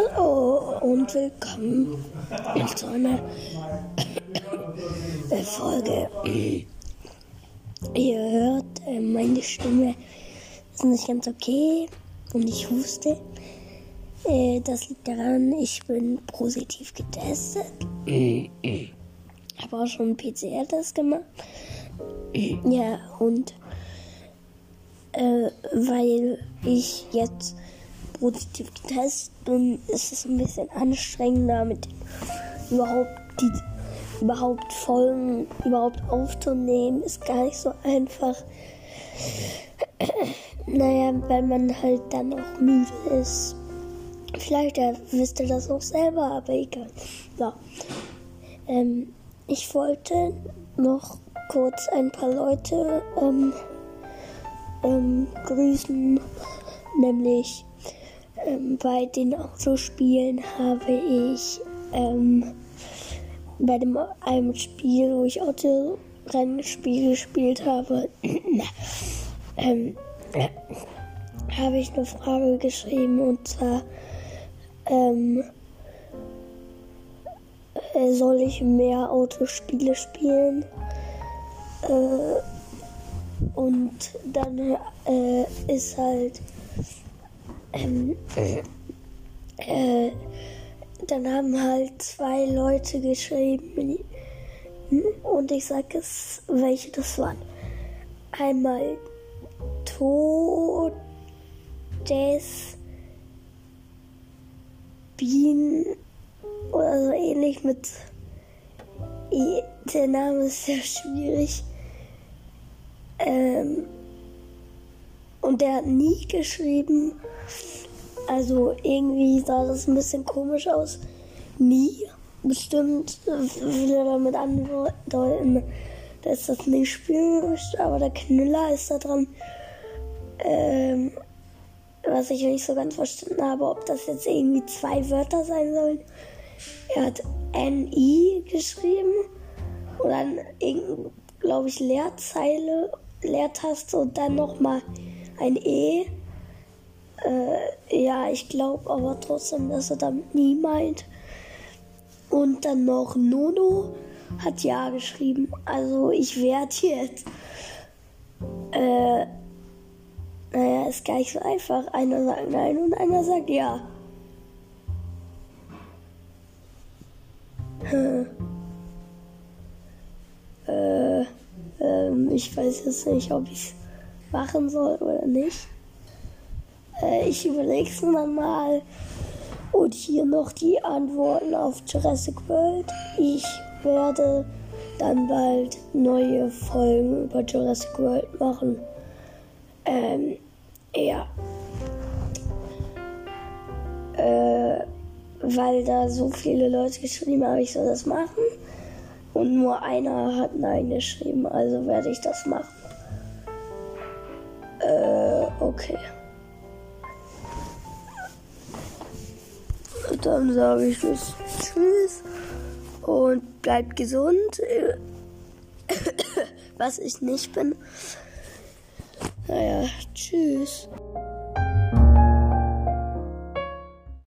Hallo und willkommen zu einer Folge. Ihr hört, äh, meine Stimme ist nicht ganz okay und ich huste. Äh, das liegt daran, ich bin positiv getestet. Habe auch schon PCR-Test gemacht. Ja, und äh, weil ich jetzt positiv getestet bin, ist es ein bisschen anstrengender, mit überhaupt die überhaupt Folgen überhaupt aufzunehmen, ist gar nicht so einfach. naja, weil man halt dann auch müde ist. Vielleicht ja, wisst ihr das auch selber, aber egal. So. Ähm, ich wollte noch kurz ein paar Leute ähm, ähm, grüßen, nämlich ähm, bei den Autospielen habe ich ähm, bei dem einem Spiel, wo ich Autorennspiel gespielt habe, ähm, äh, habe ich eine Frage geschrieben und zwar ähm, äh, soll ich mehr Autospiele spielen? Äh, und dann äh, ist halt ähm, äh, dann haben halt zwei Leute geschrieben und ich sag es, welche das waren. Einmal Todes Bien oder so ähnlich mit der Name ist sehr schwierig. Ähm, und der hat nie geschrieben. Also irgendwie sah das ein bisschen komisch aus. Nie. Bestimmt will er damit andeuten, dass das nicht spielen aber der Knüller ist da dran. Ähm, was ich nicht so ganz verstanden habe, ob das jetzt irgendwie zwei Wörter sein sollen. Er hat NI geschrieben und dann, glaube ich, Leerzeile, Leertaste und dann nochmal ein E. Äh, ja, ich glaube aber trotzdem, dass er damit nie meint. Und dann noch Nono hat ja geschrieben. Also ich werde jetzt. Äh, naja, ist gar nicht so einfach. Einer sagt nein und einer sagt ja. Hm. Äh, ähm, ich weiß jetzt nicht, ob ich machen soll oder nicht. Äh, ich überlege es mir mal. Und hier noch die Antworten auf Jurassic World. Ich werde dann bald neue Folgen über Jurassic World machen. Ähm, ja. Äh, weil da so viele Leute geschrieben haben, ich soll das machen. Und nur einer hat Nein geschrieben, also werde ich das machen. Okay. Dann sage ich jetzt Tschüss und bleibt gesund. Was ich nicht bin. Naja, tschüss.